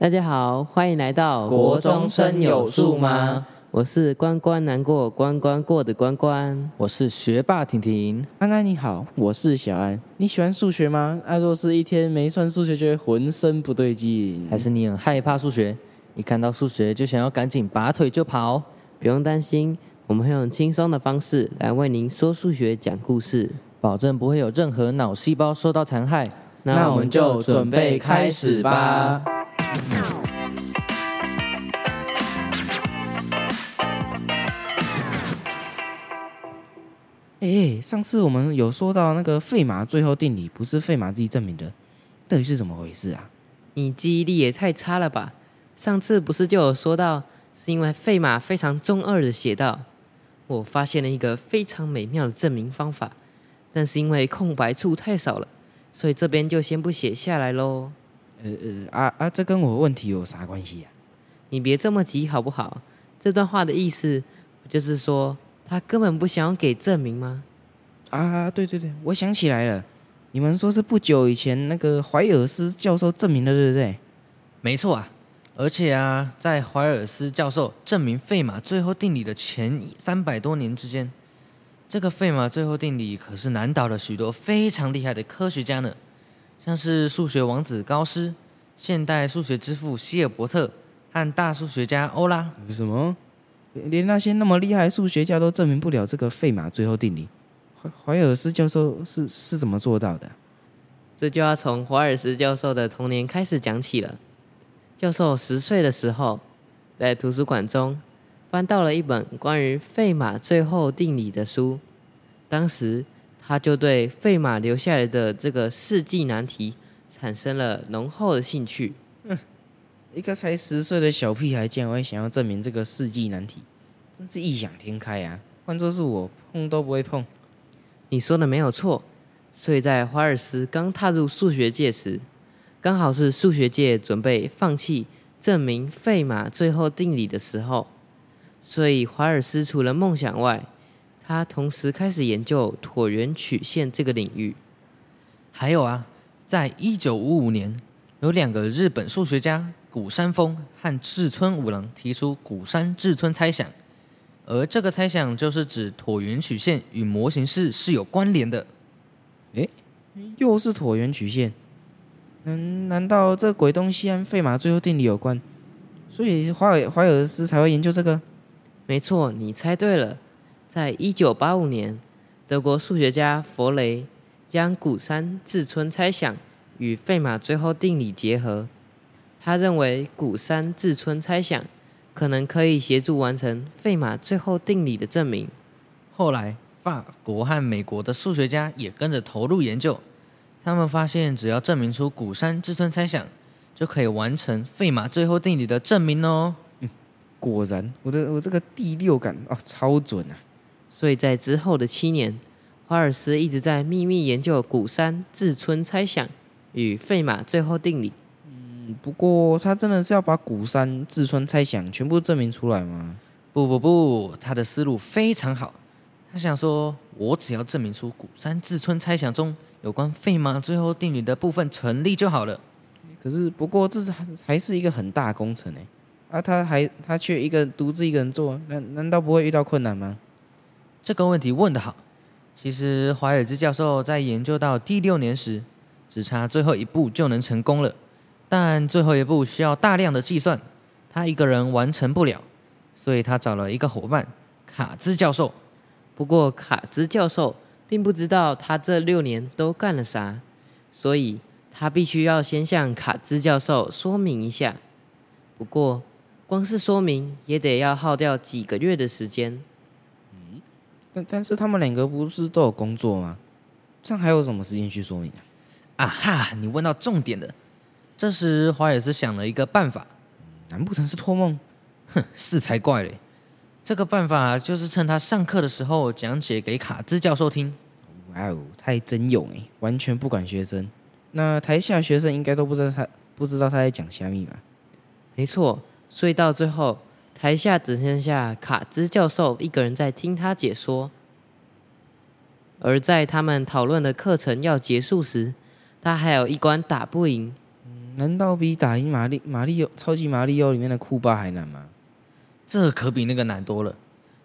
大家好，欢迎来到国中生有数吗？我是关关难过关关过的关关。我是学霸婷婷，安安你好，我是小安。你喜欢数学吗？啊，若是一天没算数学，就会浑身不对劲。还是你很害怕数学？一看到数学就想要赶紧拔腿就跑？不用担心，我们会用轻松的方式来为您说数学、讲故事，保证不会有任何脑细胞受到残害。那我们就准备开始吧。哎，上次我们有说到那个费马最后定理不是费马自己证明的，到底是怎么回事啊？你记忆力也太差了吧！上次不是就有说到，是因为费马非常中二的写道：“我发现了一个非常美妙的证明方法，但是因为空白处太少了，所以这边就先不写下来喽。”呃呃啊啊，这跟我问题有啥关系呀？你别这么急好不好？这段话的意思就是说。他根本不想要给证明吗？啊，对对对，我想起来了，你们说是不久以前那个怀尔斯教授证明的，对不对？没错啊，而且啊，在怀尔斯教授证明费马最后定理的前三百多年之间，这个费马最后定理可是难倒了许多非常厉害的科学家呢，像是数学王子高斯、现代数学之父希尔伯特和大数学家欧拉。什么？连那些那么厉害的数学家都证明不了这个费马最后定理，怀怀尔斯教授是是怎么做到的？这就要从怀尔斯教授的童年开始讲起了。教授十岁的时候，在图书馆中翻到了一本关于费马最后定理的书，当时他就对费马留下来的这个世纪难题产生了浓厚的兴趣。一个才十岁的小屁孩竟然会想要证明这个世纪难题，真是异想天开啊！换作是我，碰都不会碰。你说的没有错，所以在华尔斯刚踏入数学界时，刚好是数学界准备放弃证明费马最后定理的时候，所以华尔斯除了梦想外，他同时开始研究椭圆曲线这个领域。还有啊，在一九五五年，有两个日本数学家。古山峰和志村五郎提出古山志村猜想，而这个猜想就是指椭圆曲线与模型式是有关联的。诶，又是椭圆曲线？嗯，难道这鬼东西和费马最后定理有关？所以华尔华尔斯才会研究这个？没错，你猜对了。在一九八五年，德国数学家弗雷将古山志村猜想与费马最后定理结合。他认为古山志村猜想可能可以协助完成费马最后定理的证明。后来，法国和美国的数学家也跟着投入研究。他们发现，只要证明出古山志村猜想，就可以完成费马最后定理的证明哦。嗯，果然，我的我这个第六感啊，超准啊！所以在之后的七年，华尔斯一直在秘密研究古山志村猜想与费马最后定理。嗯不过，他真的是要把古山志村猜想全部证明出来吗？不不不，他的思路非常好。他想说，我只要证明出古山志村猜想中有关费马最后定理的部分成立就好了。可是，不过这是还是一个很大工程呢。啊，他还他却一个独自一个人做，难难道不会遇到困难吗？这个问题问得好。其实，怀尔兹教授在研究到第六年时，只差最后一步就能成功了。但最后一步需要大量的计算，他一个人完成不了，所以他找了一个伙伴卡兹教授。不过卡兹教授并不知道他这六年都干了啥，所以他必须要先向卡兹教授说明一下。不过光是说明也得要耗掉几个月的时间。但是他们两个不是都有工作吗？这样还有什么时间去说明啊？啊哈，你问到重点了。这时，华尔斯想了一个办法，难不成是托梦？哼，是才怪嘞！这个办法就是趁他上课的时候讲解给卡兹教授听。哇哦，太真勇哎，完全不管学生。那台下学生应该都不知道他不知道他在讲虾米吧？没错，所以到最后，台下只剩下卡兹教授一个人在听他解说。而在他们讨论的课程要结束时，他还有一关打不赢。难道比打赢马里马里奥超级马里奥里面的库巴还难吗？这可比那个难多了。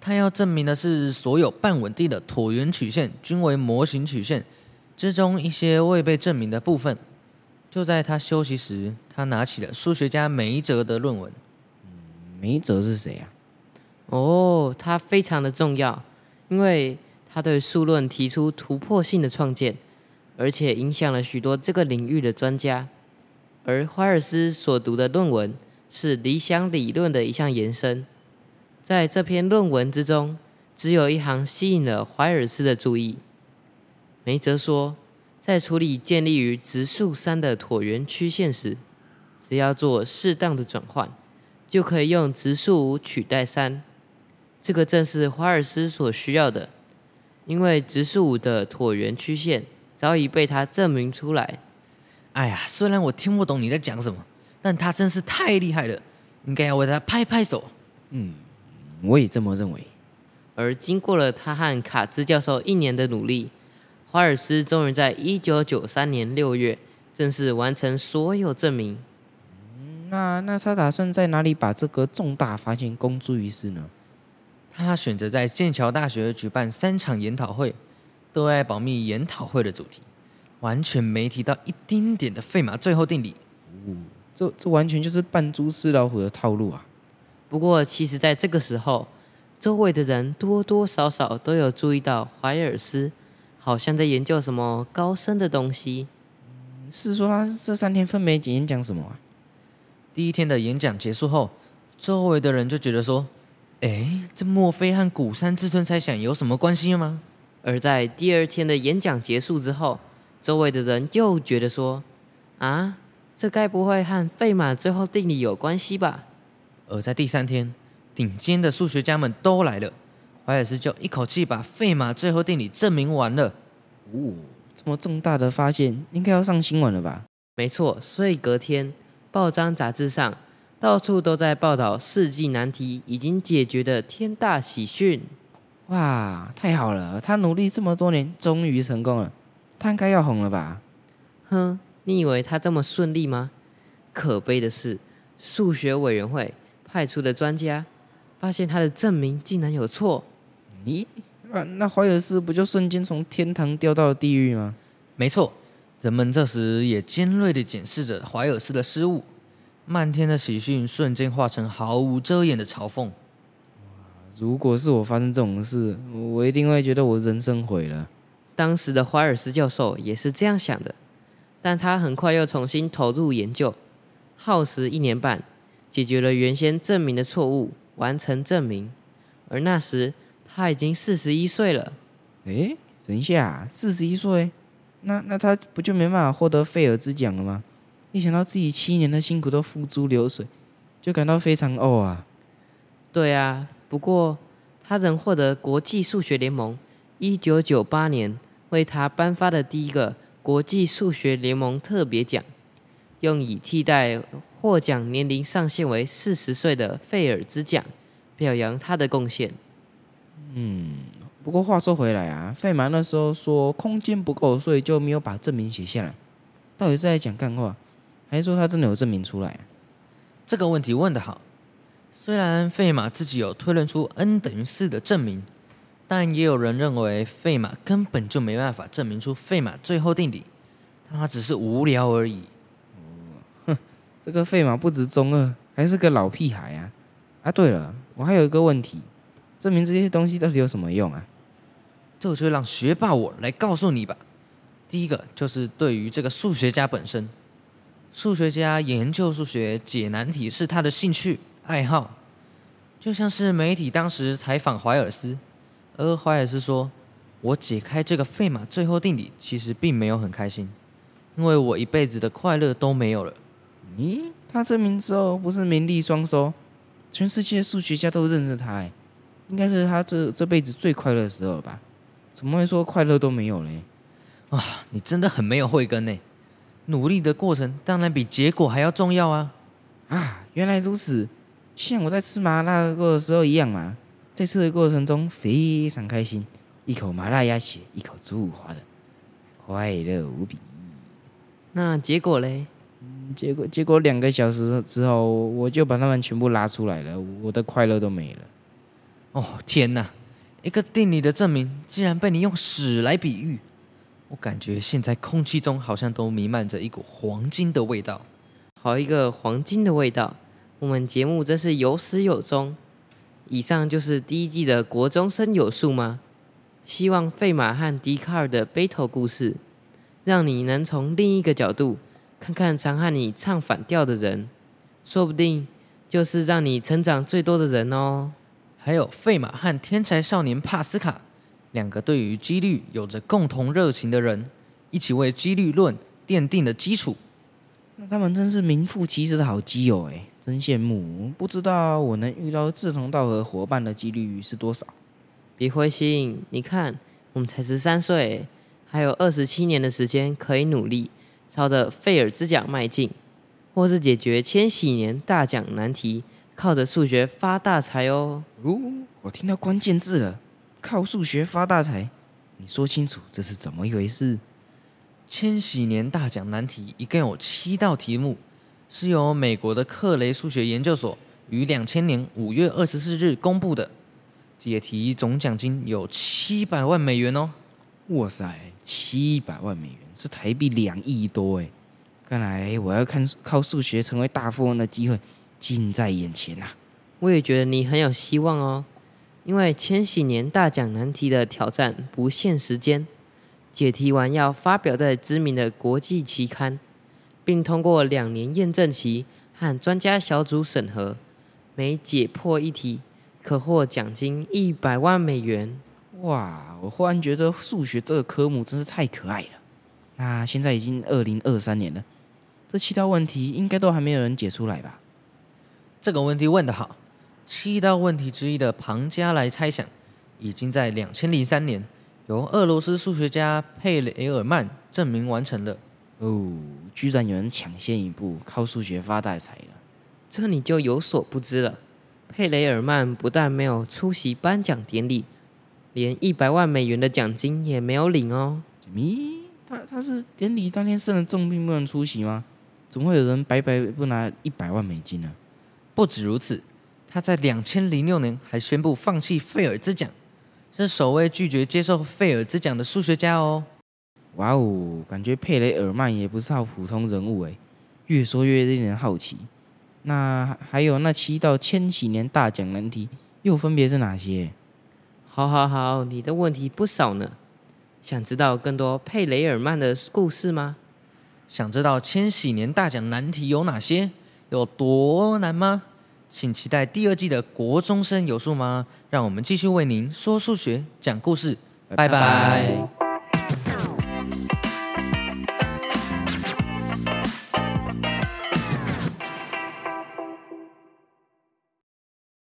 他要证明的是所有半稳定的椭圆曲线均为模型曲线之中一些未被证明的部分。就在他休息时，他拿起了数学家梅哲的论文。梅哲是谁啊？哦，他非常的重要，因为他对数论提出突破性的创建，而且影响了许多这个领域的专家。而怀尔斯所读的论文是理想理论的一项延伸。在这篇论文之中，只有一行吸引了怀尔斯的注意。梅泽说，在处理建立于直数三的椭圆曲线时，只要做适当的转换，就可以用直数五取代三。这个正是华尔斯所需要的，因为直数五的椭圆曲线早已被他证明出来。哎呀，虽然我听不懂你在讲什么，但他真是太厉害了，应该要为他拍拍手。嗯，我也这么认为。而经过了他和卡兹教授一年的努力，华尔斯终于在一九九三年六月正式完成所有证明。那那他打算在哪里把这个重大发现公诸于世呢？他选择在剑桥大学举办三场研讨会，对外保密研讨会的主题完全没提到一丁点的费马最后定理。这这完全就是扮猪吃老虎的套路啊！不过，其实在这个时候，周围的人多多少少都有注意到怀尔斯好像在研究什么高深的东西。是说他这三天分别演讲什么啊？第一天的演讲结束后，周围的人就觉得说：“哎，这莫非和古山自尊猜想有什么关系吗？”而在第二天的演讲结束之后，周围的人又觉得说：“啊，这该不会和费马最后定理有关系吧？”而在第三天，顶尖的数学家们都来了，怀尔斯就一口气把费马最后定理证明完了。哦，这么重大的发现，应该要上新闻了吧？没错，所以隔天报章杂志上到处都在报道世纪难题已经解决的天大喜讯。哇，太好了！他努力这么多年，终于成功了，他应该要红了吧？哼，你以为他这么顺利吗？可悲的是，数学委员会派出的专家发现他的证明竟然有错。咦，那那怀尔斯不就瞬间从天堂掉到了地狱吗？没错，人们这时也尖锐地检视着怀尔斯的失误，漫天的喜讯瞬间化成毫无遮掩的嘲讽。如果是我发生这种事，我一定会觉得我人生毁了。当时的怀尔斯教授也是这样想的，但他很快又重新投入研究，耗时一年半，解决了原先证明的错误，完成证明。而那时他已经四十一岁了。诶，等一下，四十一岁，那那他不就没办法获得费尔兹奖了吗？一想到自己七年的辛苦都付诸流水，就感到非常哦啊。对啊，不过他仍获得国际数学联盟一九九八年为他颁发的第一个国际数学联盟特别奖，用以替代获奖年龄上限为四十岁的费尔兹奖，表扬他的贡献。不过话说回来啊，费马那时候说空间不够，所以就没有把证明写下来。到底是在讲干话，还是说他真的有证明出来啊？这个问题问得好。虽然费马自己有推论出 n 等于四的证明，但也有人认为费马根本就没办法证明出费马最后定理，他只是无聊而已。哼这个费马不止中二，还是个老屁孩啊！啊，对了，我还有一个问题，证明这些东西到底有什么用啊？这就让学霸我来告诉你吧。第一个就是对于这个数学家本身，数学家研究数学、解难题是他的兴趣爱好，就像是媒体当时采访怀尔斯，而怀尔斯说：“我解开这个费马最后定理，其实并没有很开心，因为我一辈子的快乐都没有了。”咦，他证明之后不是名利双收，全世界数学家都认识他，哎，应该是他这这辈子最快乐的时候了吧？怎么会说快乐都没有嘞？啊，你真的很没有慧根呢！努力的过程当然比结果还要重要啊！啊，原来如此，像我在吃麻辣锅的时候一样嘛，在吃的过程中非常开心，一口麻辣鸭血，一口猪五花的，快乐无比。那结果嘞？结果结果两个小时之后，我就把他们全部拉出来了，我的快乐都没了。哦天哪！一个定理的证明竟然被你用屎来比喻，我感觉现在空气中好像都弥漫着一股黄金的味道。好一个黄金的味道！我们节目真是有始有终。以上就是第一季的国中生有数吗？希望费马和笛卡尔的 battle 故事，让你能从另一个角度看看常和你唱反调的人，说不定就是让你成长最多的人哦。还有费马和天才少年帕斯卡，两个对于几率有着共同热情的人，一起为几率论奠定了基础。那他们真是名副其实的好基友哎，真羡慕！不知道我能遇到志同道合伙伴的几率是多少？别灰心，你看，我们才十三岁，还有二十七年的时间可以努力，朝着费尔兹奖迈进，或是解决千禧年大奖难题。靠着数学发大财哦！哦，我听到关键字了，靠数学发大财。你说清楚这是怎么一回事？千禧年大奖难题一共有七道题目，是由美国的克雷数学研究所于两千年五月二十四日公布的，解题总奖金有七百万美元哦！哇塞，七百万美元是台币两亿多哎！看来我要看靠数学成为大富翁的机会。近在眼前呐！我也觉得你很有希望哦，因为千禧年大奖难题的挑战不限时间，解题完要发表在知名的国际期刊，并通过两年验证期和专家小组审核，每解破一题可获奖金一百万美元。哇！我忽然觉得数学这个科目真是太可爱了。那现在已经二零二三年了，这七道问题应该都还没有人解出来吧？这个问题问得好，七道问题之一的庞加莱猜想，已经在两千零三年由俄罗斯数学家佩雷尔曼证明完成了。哦，居然有人抢先一步靠数学发大财了，这你就有所不知了。佩雷尔曼不但没有出席颁奖典礼，连一百万美元的奖金也没有领哦。咦，他他是典礼当天生了重病不能出席吗？怎么会有人白白不拿一百万美金呢？不止如此，他在两千零六年还宣布放弃费尔兹奖，是首位拒绝接受费尔兹奖的数学家哦。哇哦，感觉佩雷尔曼也不是好普通人物诶，越说越令人好奇。那还有那七道千禧年大奖难题，又分别是哪些？好好好，你的问题不少呢。想知道更多佩雷尔曼的故事吗？想知道千禧年大奖难题有哪些？有多难吗？请期待第二季的国中生有数吗？让我们继续为您说数学、讲故事。拜拜。